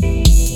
Bye.